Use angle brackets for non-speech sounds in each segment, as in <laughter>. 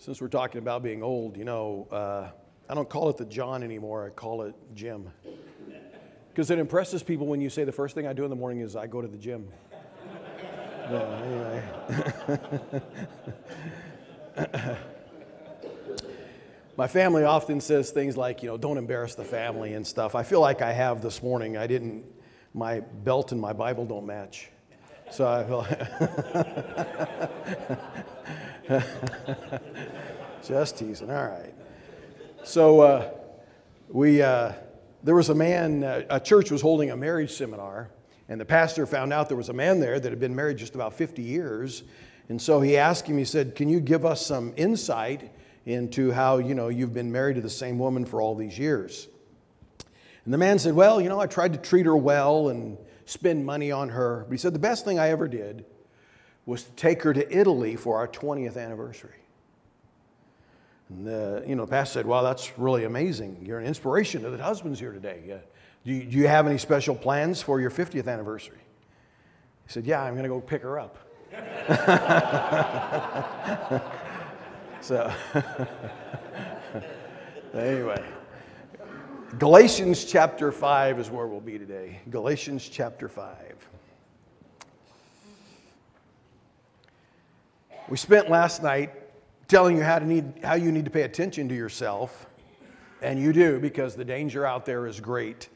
Since we're talking about being old, you know, uh, I don't call it the John anymore, I call it gym. Because it impresses people when you say the first thing I do in the morning is I go to the gym. <laughs> anyway. <laughs> My family often says things like, you know, don't embarrass the family and stuff. I feel like I have this morning. I didn't, my belt and my Bible don't match. So I feel. <laughs> <laughs> Just teasing. All right. So uh, we, uh, there was a man, uh, a church was holding a marriage seminar, and the pastor found out there was a man there that had been married just about 50 years. And so he asked him, he said, Can you give us some insight into how, you know, you've been married to the same woman for all these years? And the man said, Well, you know, I tried to treat her well and spend money on her. But he said, The best thing I ever did was to take her to Italy for our 20th anniversary. And the, you know, the pastor said, Well, that's really amazing. You're an inspiration to the husbands here today. Uh, do, you, do you have any special plans for your 50th anniversary? He said, Yeah, I'm going to go pick her up. <laughs> so, <laughs> anyway, Galatians chapter 5 is where we'll be today. Galatians chapter 5. We spent last night telling you how, to need, how you need to pay attention to yourself, and you do because the danger out there is great.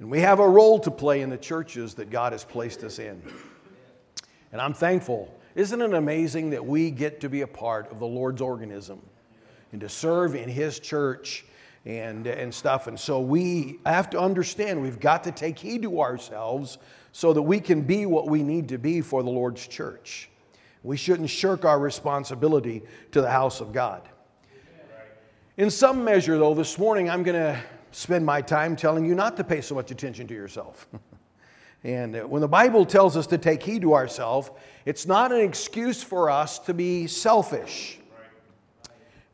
And we have a role to play in the churches that God has placed us in. And I'm thankful. Isn't it amazing that we get to be a part of the Lord's organism and to serve in His church and, and stuff? And so we have to understand we've got to take heed to ourselves so that we can be what we need to be for the Lord's church. We shouldn't shirk our responsibility to the house of God. In some measure, though, this morning I'm going to spend my time telling you not to pay so much attention to yourself. <laughs> and uh, when the Bible tells us to take heed to ourselves, it's not an excuse for us to be selfish.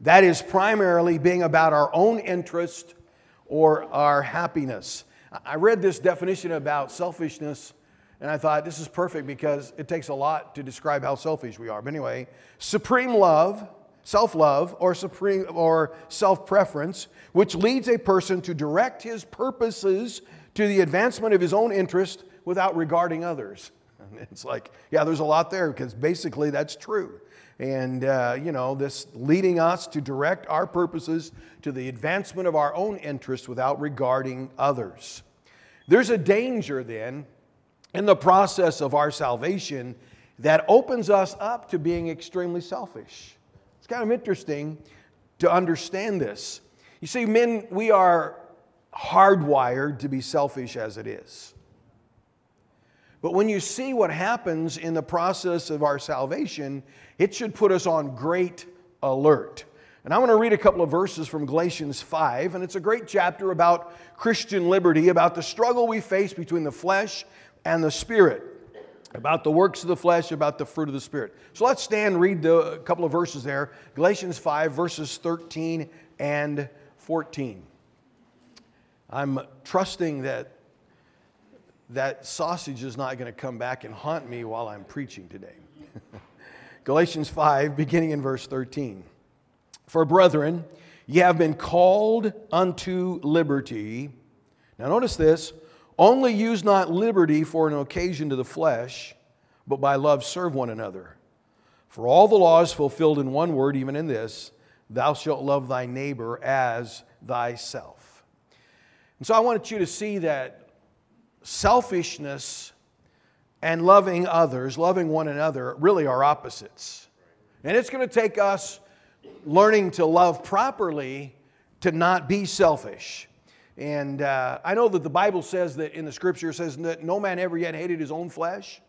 That is primarily being about our own interest or our happiness. I read this definition about selfishness and I thought this is perfect because it takes a lot to describe how selfish we are. But anyway, supreme love, self-love or supreme or self-preference, which leads a person to direct his purposes to the advancement of his own interest without regarding others. And <laughs> it's like, yeah, there's a lot there because basically that's true. And, uh, you know, this leading us to direct our purposes to the advancement of our own interests without regarding others. There's a danger then in the process of our salvation that opens us up to being extremely selfish. It's kind of interesting to understand this. You see, men, we are hardwired to be selfish as it is. But when you see what happens in the process of our salvation, it should put us on great alert. And I want to read a couple of verses from Galatians 5, and it's a great chapter about Christian liberty, about the struggle we face between the flesh and the Spirit, about the works of the flesh, about the fruit of the Spirit. So let's stand read the, a couple of verses there Galatians 5, verses 13 and 14. I'm trusting that that sausage is not going to come back and haunt me while I'm preaching today. <laughs> Galatians 5, beginning in verse 13. For brethren, ye have been called unto liberty. Now, notice this only use not liberty for an occasion to the flesh, but by love serve one another. For all the law is fulfilled in one word, even in this Thou shalt love thy neighbor as thyself. And so I wanted you to see that selfishness and loving others, loving one another, really are opposites. And it's going to take us learning to love properly to not be selfish. And uh, I know that the Bible says that in the scripture says that no man ever yet hated his own flesh.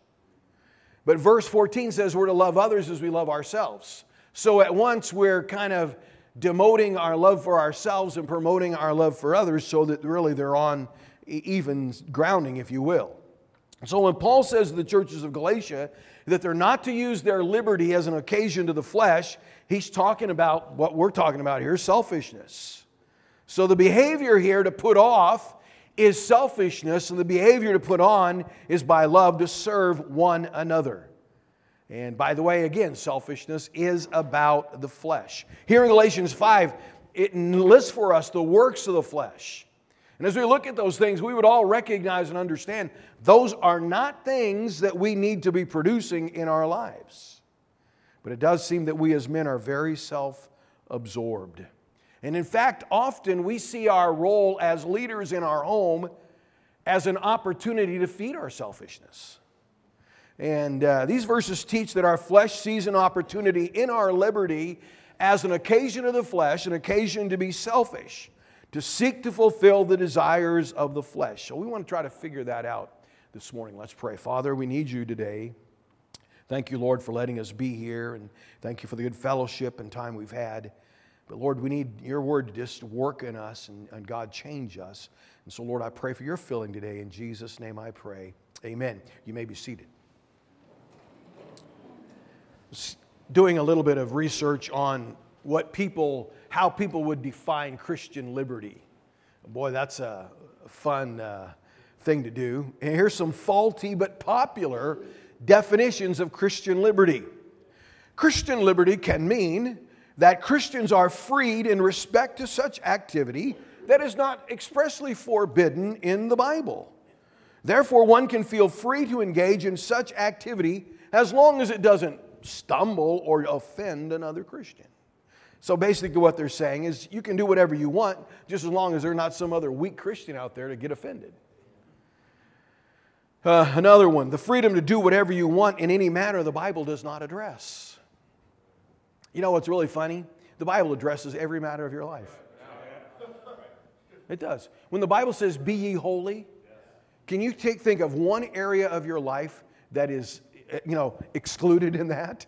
But verse 14 says we're to love others as we love ourselves. So at once we're kind of demoting our love for ourselves and promoting our love for others so that really they're on even grounding, if you will. So when Paul says to the churches of Galatia that they're not to use their liberty as an occasion to the flesh, he's talking about what we're talking about here selfishness. So the behavior here to put off is selfishness, and the behavior to put on is by love to serve one another. And by the way, again, selfishness is about the flesh. Here in Galatians 5, it lists for us the works of the flesh. And as we look at those things, we would all recognize and understand those are not things that we need to be producing in our lives. But it does seem that we as men are very self absorbed. And in fact, often we see our role as leaders in our home as an opportunity to feed our selfishness. And uh, these verses teach that our flesh sees an opportunity in our liberty as an occasion of the flesh, an occasion to be selfish, to seek to fulfill the desires of the flesh. So we want to try to figure that out this morning. Let's pray. Father, we need you today. Thank you, Lord, for letting us be here, and thank you for the good fellowship and time we've had. But Lord, we need your word to just work in us and, and God change us. And so, Lord, I pray for your filling today. In Jesus' name I pray. Amen. You may be seated doing a little bit of research on what people, how people would define Christian liberty. Boy, that's a fun uh, thing to do. And here's some faulty but popular definitions of Christian liberty. Christian liberty can mean that Christians are freed in respect to such activity that is not expressly forbidden in the Bible. Therefore, one can feel free to engage in such activity as long as it doesn't stumble or offend another Christian. So basically, what they're saying is you can do whatever you want just as long as there's not some other weak Christian out there to get offended. Uh, another one the freedom to do whatever you want in any manner the Bible does not address. You know what's really funny? The Bible addresses every matter of your life. It does. When the Bible says, Be ye holy, can you take, think of one area of your life that is eh, you know, excluded in that?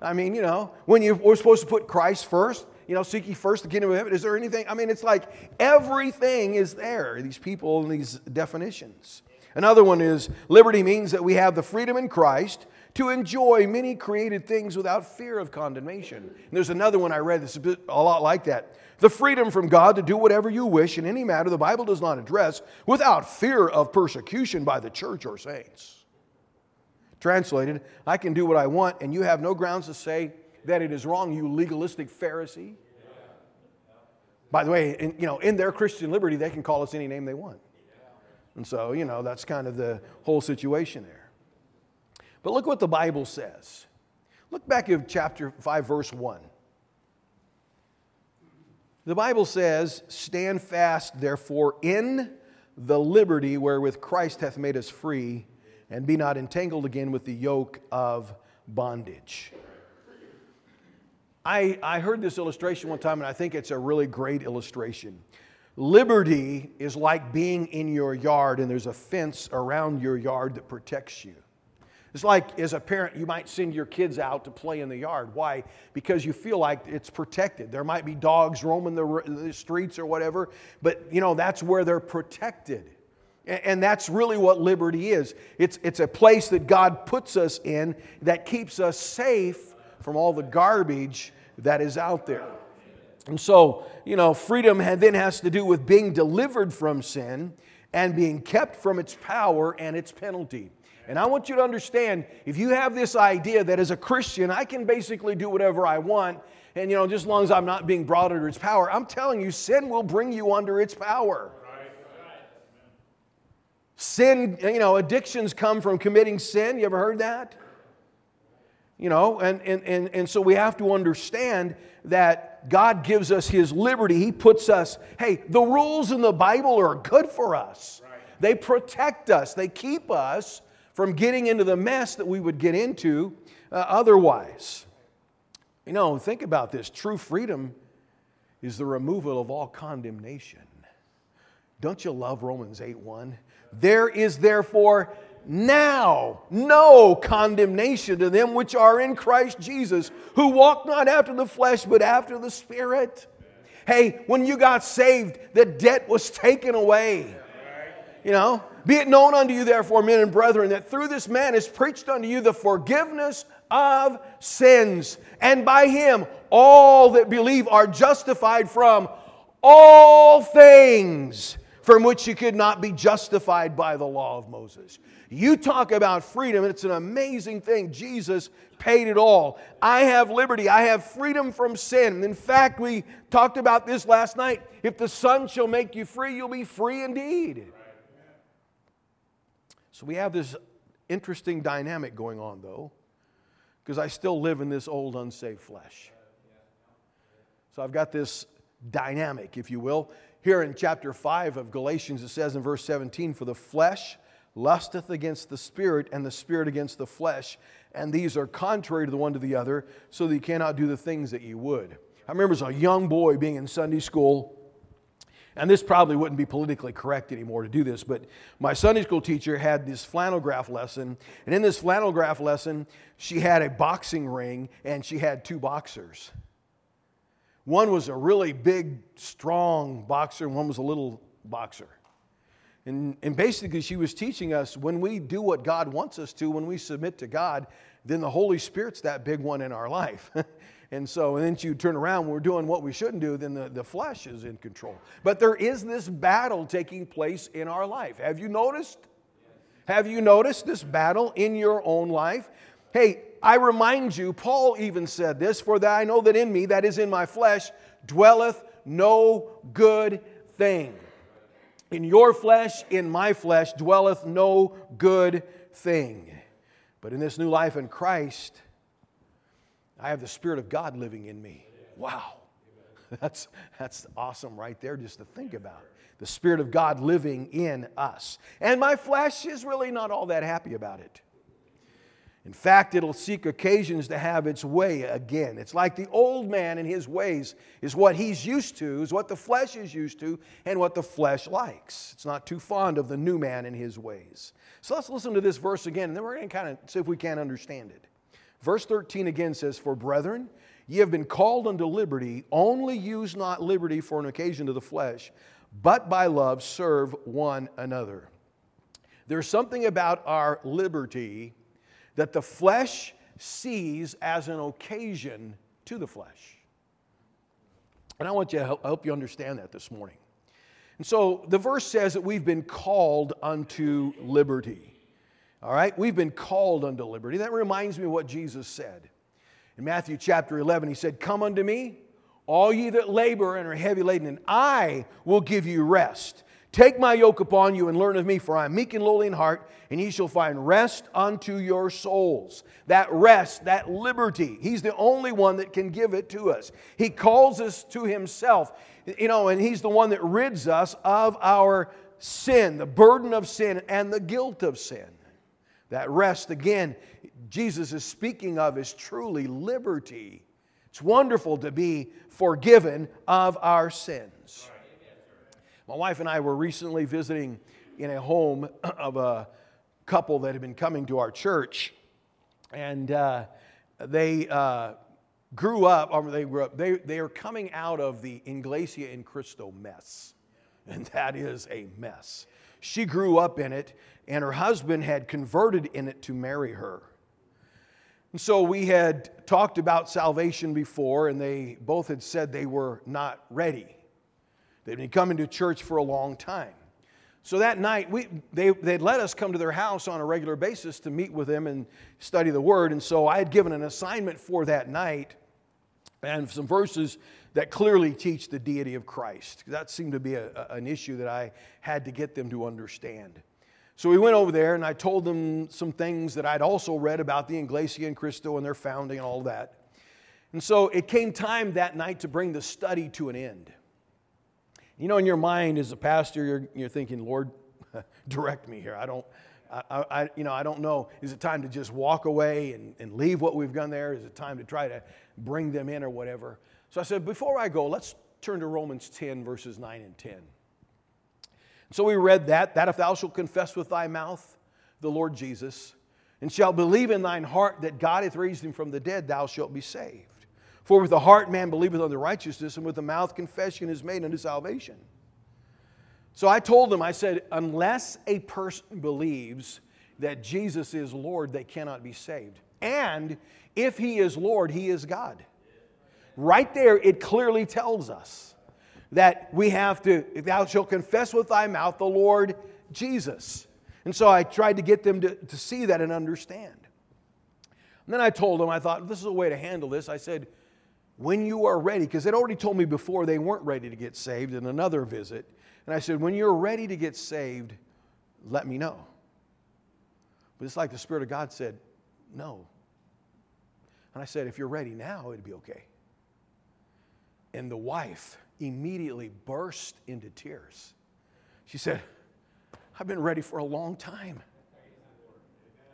I mean, you know, when you we're supposed to put Christ first, you know, seek ye first the kingdom of heaven. Is there anything? I mean, it's like everything is there, these people and these definitions. Another one is liberty means that we have the freedom in Christ to enjoy many created things without fear of condemnation. And there's another one I read that's a, bit, a lot like that. The freedom from God to do whatever you wish in any matter the Bible does not address without fear of persecution by the church or saints. Translated, I can do what I want, and you have no grounds to say that it is wrong, you legalistic Pharisee. By the way, in, you know, in their Christian liberty, they can call us any name they want. And so, you know, that's kind of the whole situation there. But look what the Bible says. Look back at chapter 5, verse 1. The Bible says, Stand fast, therefore, in the liberty wherewith Christ hath made us free and be not entangled again with the yoke of bondage. I, I heard this illustration one time, and I think it's a really great illustration. Liberty is like being in your yard, and there's a fence around your yard that protects you. It's like, as a parent, you might send your kids out to play in the yard. Why? Because you feel like it's protected. There might be dogs roaming the, the streets or whatever, but you know, that's where they're protected. And that's really what liberty is it's, it's a place that God puts us in that keeps us safe from all the garbage that is out there. And so, you know, freedom then has to do with being delivered from sin and being kept from its power and its penalty. And I want you to understand if you have this idea that as a Christian, I can basically do whatever I want, and, you know, just as long as I'm not being brought under its power, I'm telling you, sin will bring you under its power. Sin, you know, addictions come from committing sin. You ever heard that? You know, and, and, and, and so we have to understand that God gives us His liberty. He puts us, hey, the rules in the Bible are good for us. They protect us, they keep us from getting into the mess that we would get into uh, otherwise. You know, think about this true freedom is the removal of all condemnation. Don't you love Romans 8 1? There is therefore now no condemnation to them which are in Christ Jesus, who walk not after the flesh, but after the Spirit. Hey, when you got saved, the debt was taken away. You know, be it known unto you, therefore, men and brethren, that through this man is preached unto you the forgiveness of sins. And by him, all that believe are justified from all things from which you could not be justified by the law of Moses. You talk about freedom, it's an amazing thing. Jesus paid it all. I have liberty. I have freedom from sin. In fact, we talked about this last night. If the Son shall make you free, you'll be free indeed. So we have this interesting dynamic going on, though, because I still live in this old unsaved flesh. So I've got this dynamic, if you will. Here in chapter 5 of Galatians, it says in verse 17, For the flesh lusteth against the spirit, and the spirit against the flesh, and these are contrary to the one to the other, so that you cannot do the things that you would. I remember as a young boy being in Sunday school, and this probably wouldn't be politically correct anymore to do this, but my Sunday school teacher had this flannel graph lesson, and in this flannel graph lesson, she had a boxing ring and she had two boxers. One was a really big, strong boxer, and one was a little boxer. And, and basically, she was teaching us when we do what God wants us to, when we submit to God, then the Holy Spirit's that big one in our life. <laughs> and so, and then you turn around, we're doing what we shouldn't do, then the, the flesh is in control. But there is this battle taking place in our life. Have you noticed? Have you noticed this battle in your own life? Hey, I remind you, Paul even said this, for that I know that in me, that is in my flesh, dwelleth no good thing. In your flesh, in my flesh, dwelleth no good thing. But in this new life in Christ, I have the Spirit of God living in me. Wow. <laughs> That's, that's awesome right there just to think about. The Spirit of God living in us. And my flesh is really not all that happy about it. In fact, it'll seek occasions to have its way again. It's like the old man and his ways is what he's used to, is what the flesh is used to, and what the flesh likes. It's not too fond of the new man and his ways. So let's listen to this verse again, and then we're going to kind of see if we can understand it. Verse 13 again says, For brethren, ye have been called unto liberty, only use not liberty for an occasion to the flesh, but by love serve one another. There's something about our liberty that the flesh sees as an occasion to the flesh. And I want you to help, help you understand that this morning. And so the verse says that we've been called unto liberty. All right? We've been called unto liberty. That reminds me of what Jesus said. In Matthew chapter 11, he said, Come unto me, all ye that labor and are heavy laden, and I will give you rest. Take my yoke upon you and learn of me, for I am meek and lowly in heart, and ye shall find rest unto your souls. That rest, that liberty, He's the only one that can give it to us. He calls us to Himself, you know, and He's the one that rids us of our sin, the burden of sin, and the guilt of sin. That rest, again, Jesus is speaking of is truly liberty. It's wonderful to be forgiven of our sins. My wife and I were recently visiting in a home <clears throat> of a couple that had been coming to our church, and uh, they uh, grew up, or they grew up, they, they are coming out of the Iglesia in Cristo mess, and that is a mess. She grew up in it, and her husband had converted in it to marry her. And so we had talked about salvation before, and they both had said they were not ready. They'd been coming to church for a long time. So that night, we, they, they'd let us come to their house on a regular basis to meet with them and study the Word. And so I had given an assignment for that night and some verses that clearly teach the deity of Christ. That seemed to be a, an issue that I had to get them to understand. So we went over there and I told them some things that I'd also read about the Iglesia and Cristo and their founding and all that. And so it came time that night to bring the study to an end. You know, in your mind as a pastor, you're, you're thinking, Lord, <laughs> direct me here. I don't, I, I, you know, I don't know. Is it time to just walk away and, and leave what we've done there? Is it time to try to bring them in or whatever? So I said, before I go, let's turn to Romans 10, verses 9 and 10. So we read that, that if thou shalt confess with thy mouth the Lord Jesus, and shalt believe in thine heart that God hath raised him from the dead, thou shalt be saved. For with the heart man believeth unto righteousness, and with the mouth confession is made unto salvation. So I told them, I said, unless a person believes that Jesus is Lord, they cannot be saved. And if he is Lord, he is God. Right there, it clearly tells us that we have to, thou shalt confess with thy mouth the Lord Jesus. And so I tried to get them to, to see that and understand. And then I told them, I thought, this is a way to handle this. I said, when you are ready, because they'd already told me before they weren't ready to get saved in another visit. And I said, when you're ready to get saved, let me know. But it's like the Spirit of God said, no. And I said, if you're ready now, it'd be okay. And the wife immediately burst into tears. She said, I've been ready for a long time.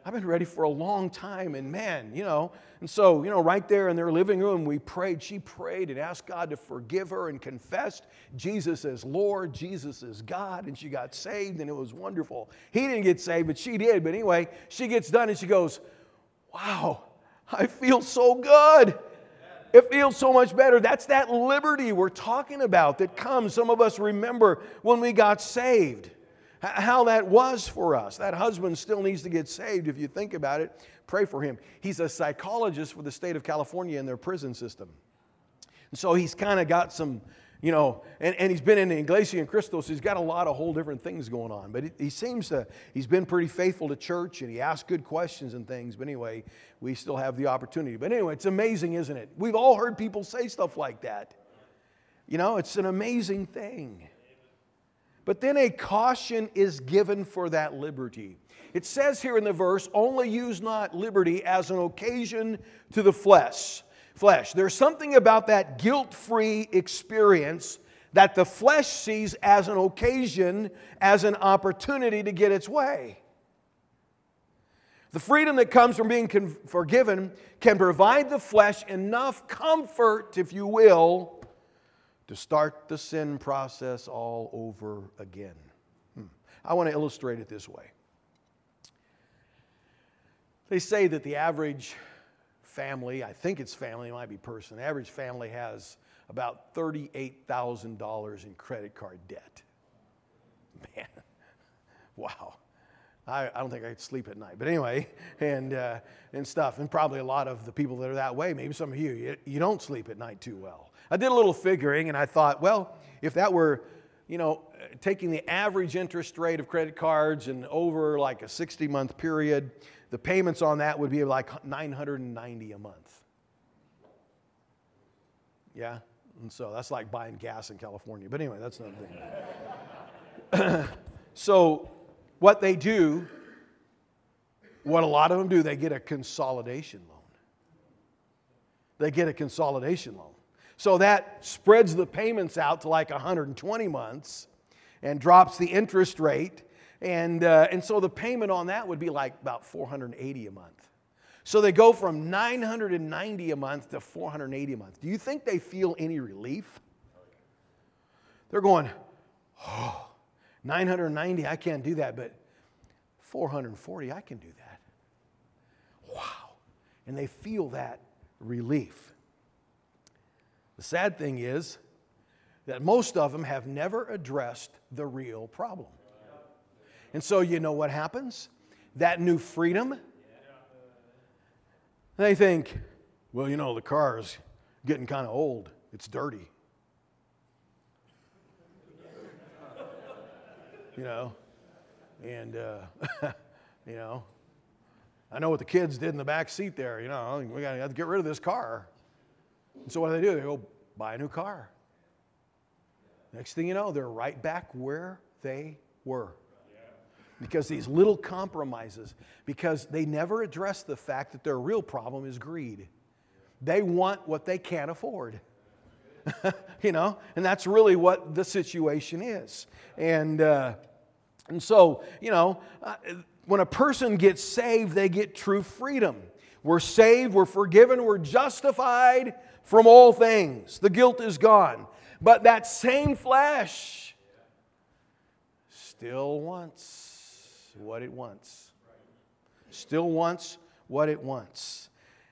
I've been ready for a long time, and man, you know. And so, you know, right there in their living room, we prayed. She prayed and asked God to forgive her and confessed Jesus as Lord, Jesus as God, and she got saved, and it was wonderful. He didn't get saved, but she did. But anyway, she gets done and she goes, Wow, I feel so good. It feels so much better. That's that liberty we're talking about that comes. Some of us remember when we got saved how that was for us. That husband still needs to get saved if you think about it. Pray for him. He's a psychologist for the state of California in their prison system. And so he's kind of got some, you know, and, and he's been in the Iglesia in Christos. He's got a lot of whole different things going on. But he seems to, he's been pretty faithful to church and he asks good questions and things. But anyway, we still have the opportunity. But anyway, it's amazing, isn't it? We've all heard people say stuff like that. You know, it's an amazing thing. But then a caution is given for that liberty. It says here in the verse, only use not liberty as an occasion to the flesh. Flesh. There's something about that guilt-free experience that the flesh sees as an occasion, as an opportunity to get its way. The freedom that comes from being forgiven can provide the flesh enough comfort, if you will, to start the sin process all over again. Hmm. I want to illustrate it this way. They say that the average family, I think it's family, it might be person, the average family has about $38,000 in credit card debt. Man, <laughs> wow. I, I, don't think I could sleep at night. But anyway, <laughs> and, uh, and stuff. And probably a lot of the people that are that way, maybe some of you, you, you don't sleep at night too well. I did a little figuring and I thought, well, if that were, you know, taking the average interest rate of credit cards and over like a 60 month period, the payments on that would be like 990 a month. Yeah? And so that's like buying gas in California. But anyway, that's another thing. <coughs> so what they do, what a lot of them do, they get a consolidation loan. They get a consolidation loan. So that spreads the payments out to like 120 months and drops the interest rate. And, uh, and so the payment on that would be like about 480 a month. So they go from 990 a month to 480 a month. Do you think they feel any relief? They're going, oh, 990, I can't do that, but 440, I can do that. Wow. And they feel that relief. The sad thing is that most of them have never addressed the real problem. And so, you know what happens? That new freedom, they think, well, you know, the car's getting kind of old, it's dirty. you know, and, uh, <laughs> you know, I know what the kids did in the back seat there, you know, we got to get rid of this car. And so what do they do? They go buy a new car. Next thing you know, they're right back where they were. Because these little compromises, because they never address the fact that their real problem is greed. They want what they can't afford. <laughs> you know, and that's really what the situation is. And, uh, and so, you know, uh, when a person gets saved, they get true freedom. We're saved, we're forgiven, we're justified, from all things. The guilt is gone. But that same flesh still wants what it wants. Still wants what it wants.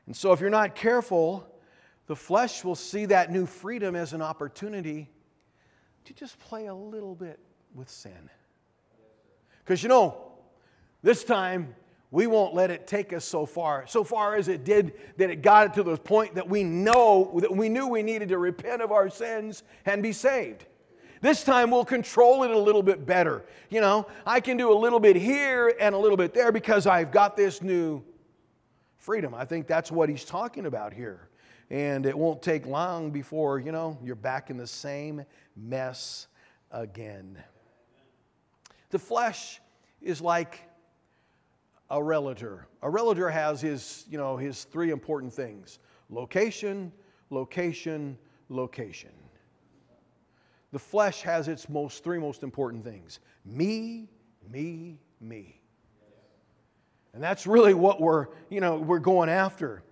And so, if you're not careful, the flesh will see that new freedom as an opportunity to just play a little bit with sin. Because you know, this time we won't let it take us so far, so far as it did that it got it to the point that we know that we knew we needed to repent of our sins and be saved. This time we'll control it a little bit better. You know, I can do a little bit here and a little bit there because I've got this new freedom. I think that's what he's talking about here. And it won't take long before, you know, you're back in the same mess again. The flesh is like a relator. A relator has his, you know, his three important things location, location, location. The flesh has its most three most important things me, me, me. And that's really what we're, you know, we're going after.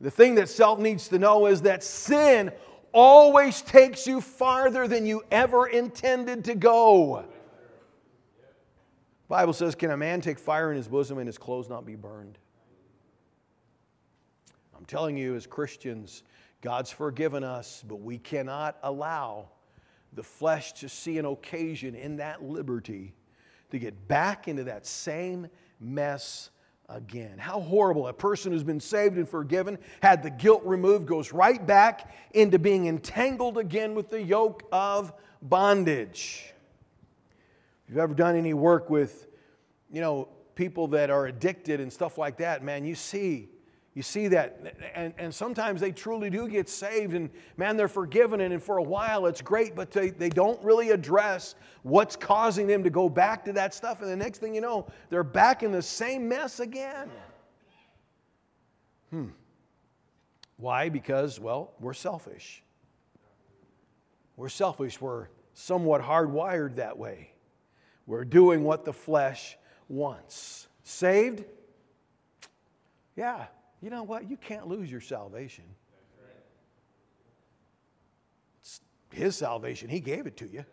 The thing that self needs to know is that sin always takes you farther than you ever intended to go. Bible says, Can a man take fire in his bosom and his clothes not be burned? I'm telling you, as Christians, God's forgiven us, but we cannot allow the flesh to see an occasion in that liberty to get back into that same mess again. How horrible. A person who's been saved and forgiven, had the guilt removed, goes right back into being entangled again with the yoke of bondage. If you've ever done any work with, you know, people that are addicted and stuff like that, man, you see you see that. And, and sometimes they truly do get saved, and man, they're forgiven, and for a while it's great, but they, they don't really address what's causing them to go back to that stuff. And the next thing you know, they're back in the same mess again. Hmm. Why? Because, well, we're selfish. We're selfish. We're somewhat hardwired that way. We're doing what the flesh wants. Saved? Yeah, you know what? You can't lose your salvation. It's His salvation. He gave it to you,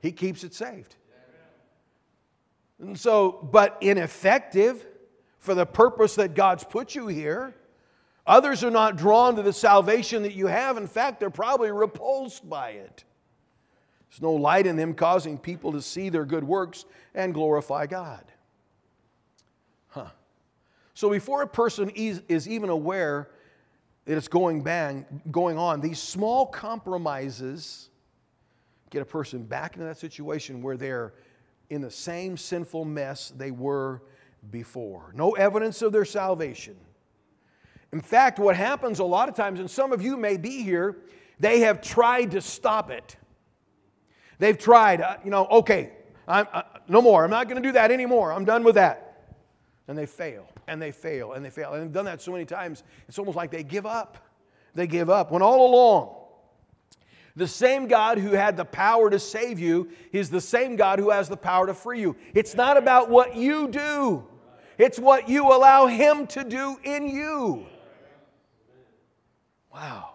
He keeps it saved. And so, but ineffective for the purpose that God's put you here. Others are not drawn to the salvation that you have. In fact, they're probably repulsed by it. There's no light in them causing people to see their good works and glorify God. So before a person is even aware that it's going bang, going on, these small compromises get a person back into that situation where they're in the same sinful mess they were before. No evidence of their salvation. In fact, what happens a lot of times, and some of you may be here, they have tried to stop it. They've tried, uh, you know, okay, I'm, uh, no more. I'm not going to do that anymore. I'm done with that and they fail and they fail and they fail. And they've done that so many times, it's almost like they give up. They give up. When all along, the same God who had the power to save you is the same God who has the power to free you. It's not about what you do, it's what you allow Him to do in you. Wow.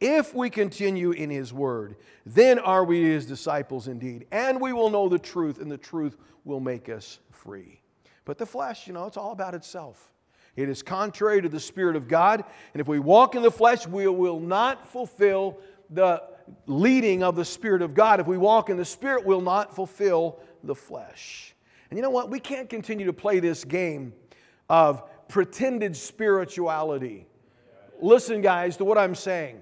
If we continue in His Word, then are we His disciples indeed, and we will know the truth, and the truth will make us free. But the flesh, you know, it's all about itself. It is contrary to the Spirit of God. And if we walk in the flesh, we will not fulfill the leading of the Spirit of God. If we walk in the Spirit, we'll not fulfill the flesh. And you know what? We can't continue to play this game of pretended spirituality. Listen, guys, to what I'm saying.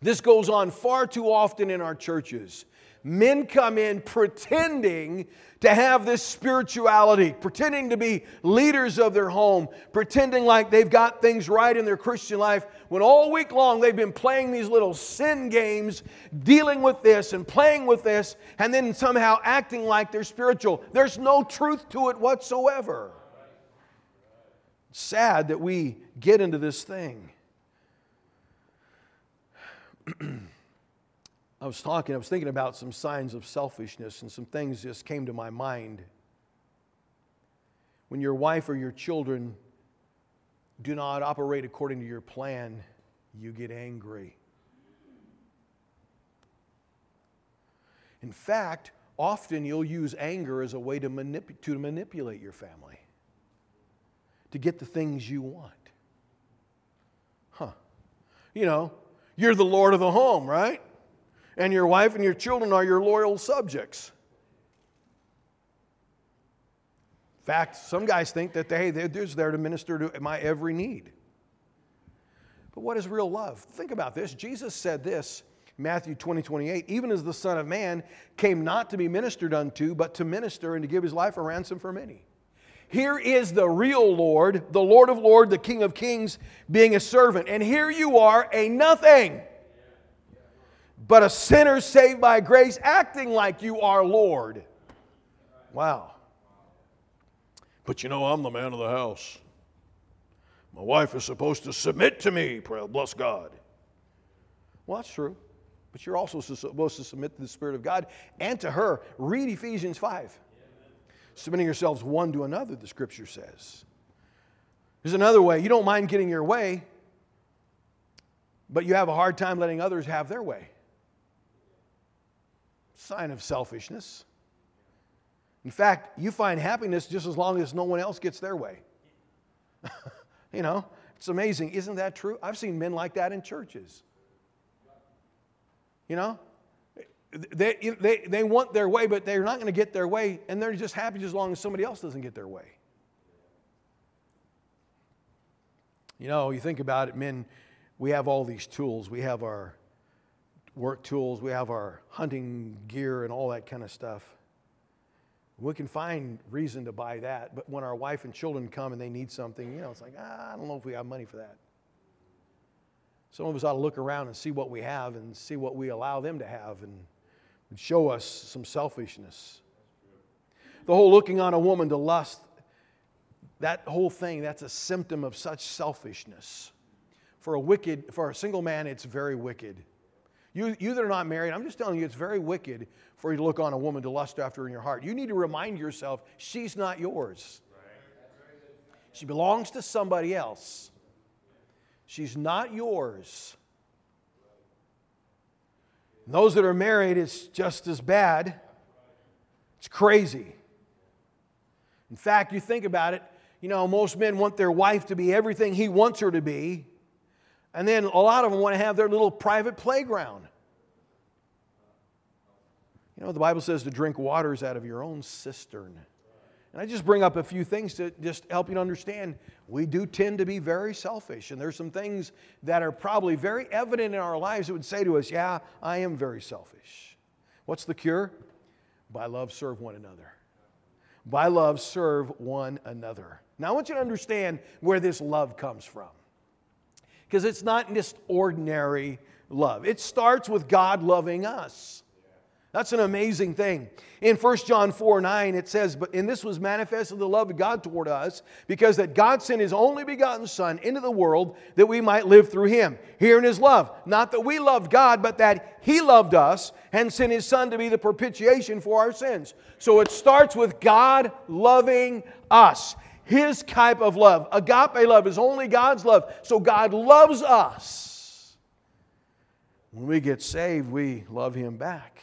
This goes on far too often in our churches. Men come in pretending to have this spirituality, pretending to be leaders of their home, pretending like they've got things right in their Christian life, when all week long they've been playing these little sin games, dealing with this and playing with this, and then somehow acting like they're spiritual. There's no truth to it whatsoever. sad that we get into this thing. <clears throat> I was talking, I was thinking about some signs of selfishness, and some things just came to my mind. When your wife or your children do not operate according to your plan, you get angry. In fact, often you'll use anger as a way to, manip- to manipulate your family, to get the things you want. Huh. You know, you're the Lord of the home, right? And your wife and your children are your loyal subjects. In fact, some guys think that hey, they're just there to minister to my every need. But what is real love? Think about this. Jesus said this, Matthew 20, 28, even as the Son of Man came not to be ministered unto, but to minister and to give his life a ransom for many. Here is the real Lord, the Lord of Lords, the King of Kings, being a servant. And here you are, a nothing, but a sinner saved by grace, acting like you are Lord. Wow. But you know, I'm the man of the house. My wife is supposed to submit to me, bless God. Well, that's true. But you're also supposed to submit to the Spirit of God and to her. Read Ephesians 5. Submitting yourselves one to another, the scripture says. There's another way. You don't mind getting your way, but you have a hard time letting others have their way. Sign of selfishness. In fact, you find happiness just as long as no one else gets their way. <laughs> you know, it's amazing. Isn't that true? I've seen men like that in churches. You know? They, they, they want their way, but they're not going to get their way, and they're just happy as long as somebody else doesn't get their way. You know, you think about it, men, we have all these tools. We have our work tools, we have our hunting gear, and all that kind of stuff. We can find reason to buy that, but when our wife and children come and they need something, you know, it's like, ah, I don't know if we have money for that. Some of us ought to look around and see what we have and see what we allow them to have and show us some selfishness. The whole looking on a woman to lust, that whole thing, that's a symptom of such selfishness. For a wicked, for a single man, it's very wicked. You, you that are not married, I'm just telling you, it's very wicked for you to look on a woman to lust after in your heart. You need to remind yourself she's not yours. She belongs to somebody else. She's not yours. And those that are married, it's just as bad. It's crazy. In fact, you think about it, you know, most men want their wife to be everything he wants her to be. And then a lot of them want to have their little private playground. You know, the Bible says to drink waters out of your own cistern. And I just bring up a few things to just help you to understand we do tend to be very selfish. And there's some things that are probably very evident in our lives that would say to us, Yeah, I am very selfish. What's the cure? By love, serve one another. By love, serve one another. Now, I want you to understand where this love comes from. Because it's not just ordinary love, it starts with God loving us. That's an amazing thing. In 1 John 4 9, it says, But and this was manifested the love of God toward us, because that God sent his only begotten Son into the world that we might live through him. Here in his love. Not that we loved God, but that he loved us and sent his Son to be the propitiation for our sins. So it starts with God loving us. His type of love. Agape love is only God's love. So God loves us. When we get saved, we love him back.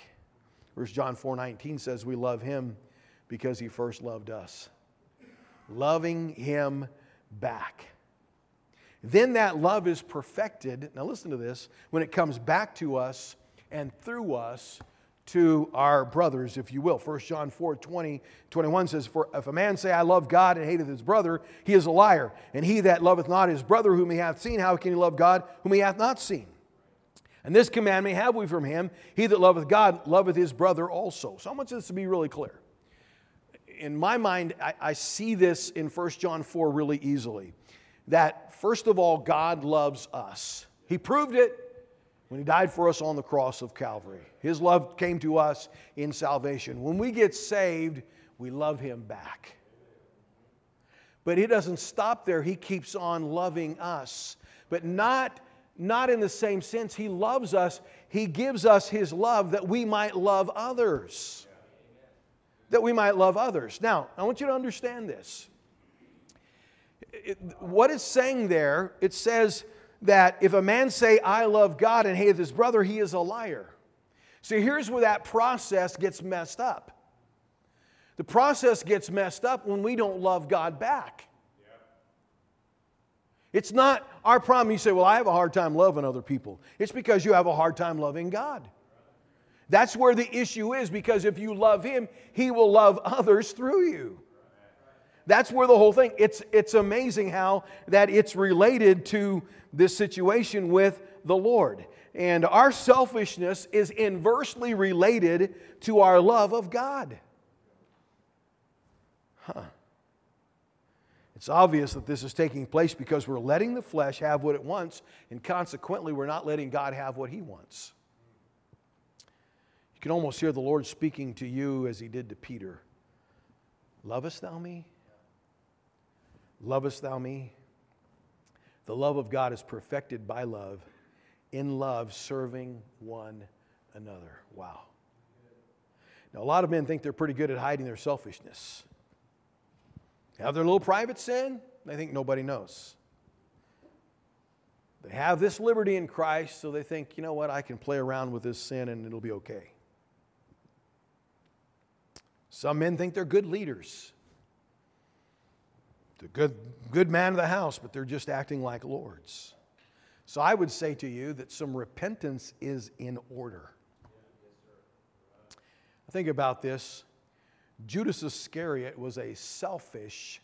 Verse John 4:19 says we love him because he first loved us. Loving him back. Then that love is perfected. Now listen to this, when it comes back to us and through us to our brothers, if you will. 1 John 4 20, 21 says, For if a man say, I love God and hateth his brother, he is a liar. And he that loveth not his brother whom he hath seen, how can he love God whom he hath not seen? And this commandment have we from him He that loveth God loveth his brother also. So I want this to be really clear. In my mind, I, I see this in 1 John 4 really easily. That first of all, God loves us. He proved it when he died for us on the cross of Calvary. His love came to us in salvation. When we get saved, we love him back. But he doesn't stop there, he keeps on loving us. But not not in the same sense. He loves us, He gives us His love that we might love others. That we might love others. Now, I want you to understand this. It, what it's saying there, it says that if a man say, I love God and hate his brother, he is a liar. So here's where that process gets messed up. The process gets messed up when we don't love God back. It's not our problem. You say, Well, I have a hard time loving other people. It's because you have a hard time loving God. That's where the issue is because if you love Him, He will love others through you. That's where the whole thing. It's, it's amazing how that it's related to this situation with the Lord. And our selfishness is inversely related to our love of God. Huh. It's obvious that this is taking place because we're letting the flesh have what it wants, and consequently, we're not letting God have what He wants. You can almost hear the Lord speaking to you as He did to Peter Lovest thou me? Lovest thou me? The love of God is perfected by love, in love, serving one another. Wow. Now, a lot of men think they're pretty good at hiding their selfishness. They have their little private sin, they think nobody knows. They have this liberty in Christ, so they think, you know what, I can play around with this sin and it'll be okay. Some men think they're good leaders. They're good, good man of the house, but they're just acting like lords. So I would say to you that some repentance is in order. Think about this. Judas Iscariot was a selfish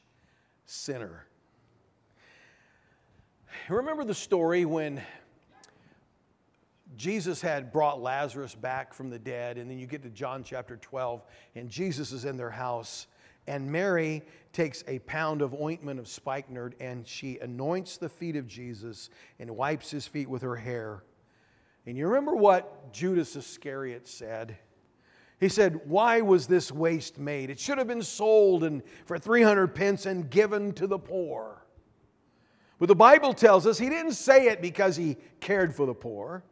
sinner. Remember the story when Jesus had brought Lazarus back from the dead, and then you get to John chapter 12, and Jesus is in their house. And Mary takes a pound of ointment of spikenard and she anoints the feet of Jesus and wipes his feet with her hair. And you remember what Judas Iscariot said? He said, Why was this waste made? It should have been sold and for 300 pence and given to the poor. But the Bible tells us he didn't say it because he cared for the poor.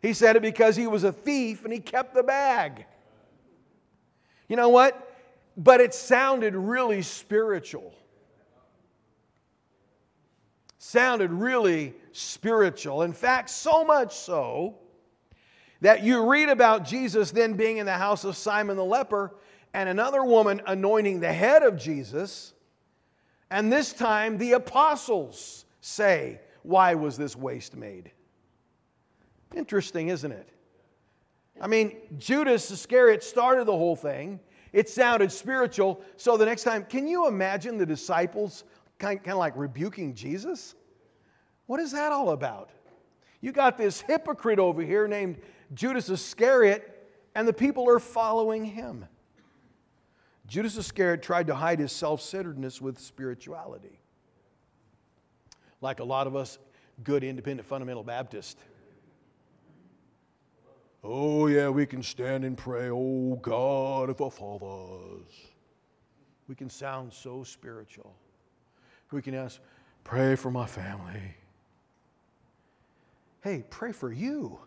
He said it because he was a thief and he kept the bag. You know what? But it sounded really spiritual. Sounded really spiritual. In fact, so much so that you read about Jesus then being in the house of Simon the leper and another woman anointing the head of Jesus. And this time the apostles say, Why was this waste made? Interesting, isn't it? I mean, Judas Iscariot started the whole thing. It sounded spiritual. So the next time, can you imagine the disciples kind, kind of like rebuking Jesus? What is that all about? You got this hypocrite over here named Judas Iscariot, and the people are following him. Judas Iscariot tried to hide his self centeredness with spirituality. Like a lot of us good independent fundamental Baptists. Oh, yeah, we can stand and pray, oh God of our fathers. We can sound so spiritual. We can ask, pray for my family. Hey, pray for you.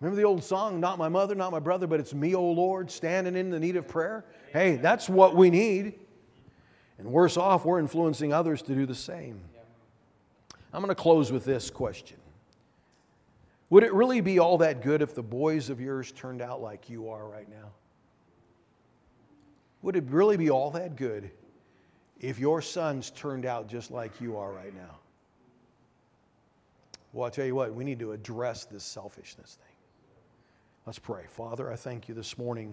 Remember the old song, Not my mother, not my brother, but it's me, O Lord, standing in the need of prayer? Hey, that's what we need. And worse off, we're influencing others to do the same. I'm going to close with this question would it really be all that good if the boys of yours turned out like you are right now? Would it really be all that good if your sons turned out just like you are right now? Well, I'll tell you what, we need to address this selfishness thing. Let's pray. Father, I thank you this morning.